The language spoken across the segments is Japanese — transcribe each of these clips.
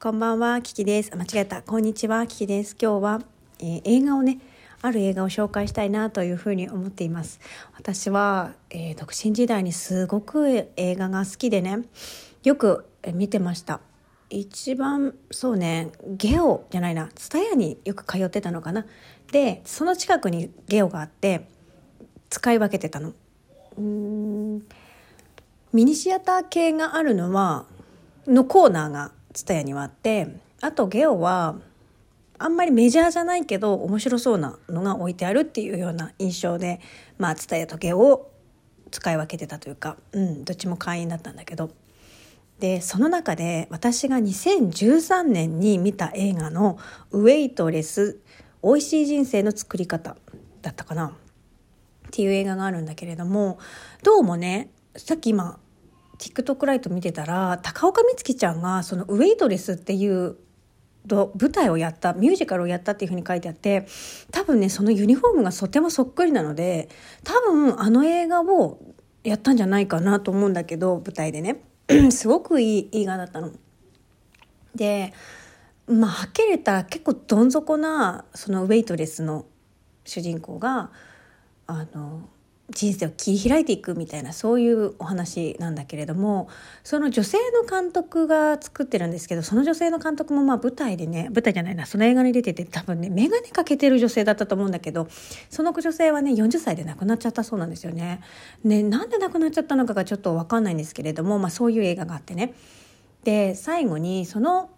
こんばんは、キキです。間違えた。こんにちは、キキです。今日は、えー、映画をね、ある映画を紹介したいなというふうに思っています。私は、えー、独身時代にすごく映画が好きでね、よく見てました。一番そうねゲオじゃないな蔦屋によく通ってたのかなでその近くにゲオがあって使い分けてたのうんミニシアター系があるのはのコーナーが蔦屋にはあってあとゲオはあんまりメジャーじゃないけど面白そうなのが置いてあるっていうような印象でまあ蔦屋とゲオを使い分けてたというか、うん、どっちも会員だったんだけど。でその中で私が2013年に見た映画の「ウェイトレス美味しい人生の作り方」だったかな。っていう映画があるんだけれどもどうもねさっき今 TikTok ライト見てたら高岡美月ちゃんがその「ウェイトレス」っていう舞台をやったミュージカルをやったっていうふうに書いてあって多分ねそのユニフォームがとてもそっくりなので多分あの映画をやったんじゃないかなと思うんだけど舞台でね。すごくいい映画だったの。でまあはっきり言ったら結構どん底なそのウェイトレスの主人公があの人生を切り開いていくみたいなそういうお話なんだけれどもその女性の監督が作ってるんですけどその女性の監督もまあ舞台でね舞台じゃないなその映画に出てて多分ね眼鏡かけてる女性だったと思うんだけどその女性はね40歳で亡くなっちゃったそうなんですよね。ねなんで亡くなっちゃったのかがちょっと分かんないんですけれども、まあ、そういう映画があってね。で最後にその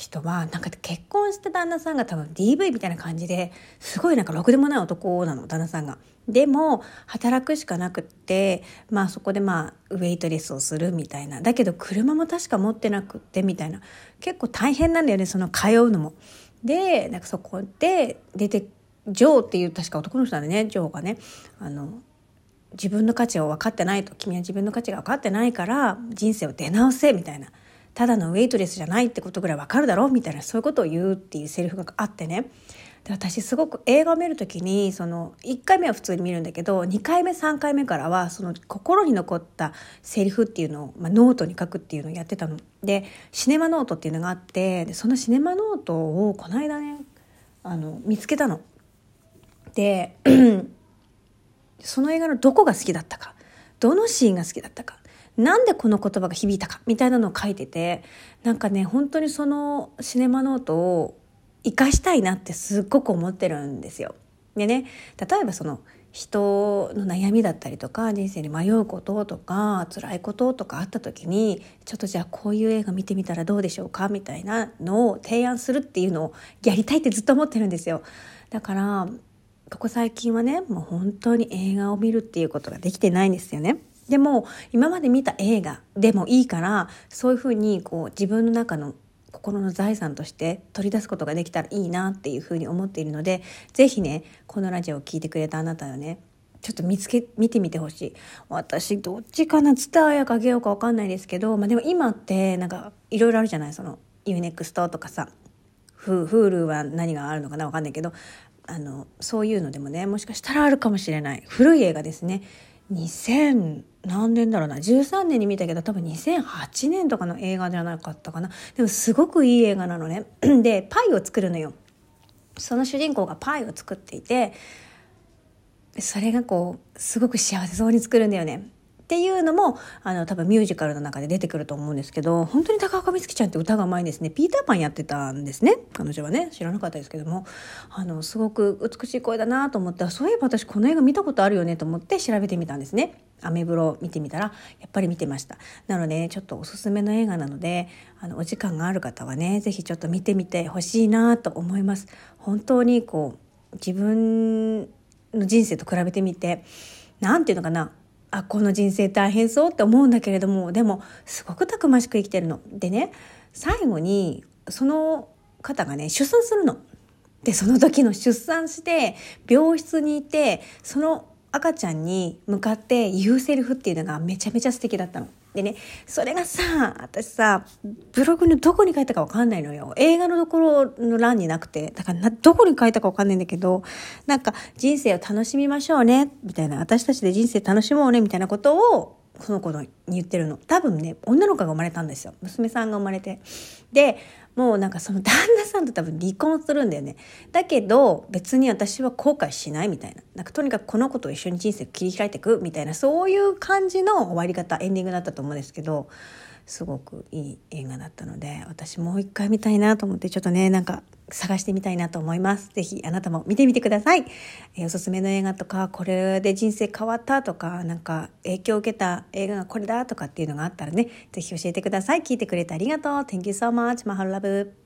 人はなんか結婚して旦那さんが多分 DV みたいな感じですごいなんかろくでもない男なの旦那さんが。でも働くしかなくってまあそこでまあウェイトレスをするみたいな。だけど車も確か持ってなくってみたいな。結構大変なんだよねその通うのも。でなんかそこで出てジョーっていう確か男の人なんでねジョーがね。あの自分の価値を分かってないと。君は自分の価値が分かってないから人生を出直せみたいな。ただのウェイトレスじゃないってことぐらいわかるだろうみたいなそういうことを言うっていうセリフがあってねで私すごく映画を見る時にその1回目は普通に見るんだけど2回目3回目からはその心に残ったセリフっていうのを、まあ、ノートに書くっていうのをやってたの。でシネマノートっていうのがあってでそのシネマノートをこの間ねあの見つけたの。で その映画のどこが好きだったかどのシーンが好きだったかなんでこの言葉が響いたかみたいなのを書いててなんかね本当にそのシネマノートを生かしたいなってすっごく思ってるんですよ。でね例えばその人の悩みだったりとか人生に迷うこととか辛いこととかあった時にちょっとじゃあこういう映画見てみたらどうでしょうかみたいなのを提案するっていうのをやりたいってずっと思ってるんですよ。だからここ最近はねもう本当に映画を見るっていうことができてないんですよね。でも今まで見た映画でもいいからそういうふうにこう自分の中の心の財産として取り出すことができたらいいなっていうふうに思っているので是非ねこのラジオを聴いてくれたあなたはねちょっと見つけ見てみてほしい。私どっちかな？ツタヤかゲオか分かんないですけど、まあ、でも今ってなんかいろいろあるじゃない？その UNEXT とかさ Hulu は何があるのかな分かんないけどあのそういうのでもねもしかしたらあるかもしれない。古い映画ですね。2000何年だろうな？13年に見たけど多分2008年とかの映画じゃなかったかな。でもすごくいい映画なのね。でパイを作るのよ。その主人公がパイを作っていてそれがこうすごく幸せそうに作るんだよね。っていうのもあの多分ミュージカルの中で出てくると思うんですけど本当に高岡美月ちゃんって歌がうまいんですね。ピーターパンやってたんですね。彼女はね。知らなかったですけども。あのすごく美しい声だなと思ったらそういえば私この映画見たことあるよねと思って調べてみたんですね。アメブロ見てみたらやっぱり見てました。なのでちょっとおすすめの映画なのであのお時間がある方はね是非ちょっと見てみてほしいなと思います。本当にこう自分の人生と比べてみて何て言うのかな。あこの人生大変そうって思うんだけれどもでもすごくたくましく生きてるの。でね最後にその方がね出産するの。でその時の出産して病室にいてその赤ちゃんに向かって言うセリフっていうのがめちゃめちゃ素敵だったの。でね、それがさ、私さ、ブログのどこに書いたかわかんないのよ。映画のところの欄になくて、だから、どこに書いたかわかんないんだけど、なんか人生を楽しみましょうね、みたいな、私たちで人生楽しもうね、みたいなことを、この子に言ってるの。多分ね、女の子が生まれたんですよ。娘さんが生まれて。で、もうなんかその旦那さんと多分離婚するんだよね。だけど別に私は後悔しないみたいな。なんかとにかくこの子と一緒に人生切り開いていくみたいなそういう感じの終わり方エンディングだったと思うんですけど。すごくいい映画だったので私もう一回見たいなと思ってちょっとねなんか探してみたいなと思います。ぜひあなたも見てみてください。えー、おすすめの映画とか、これで人生変わったとか、なんか影響を受けた映画がこれだとかっていうのがあったらね、ぜひ教えてください。聞いてくれてありがとう。Thank you so much. マハルラブ。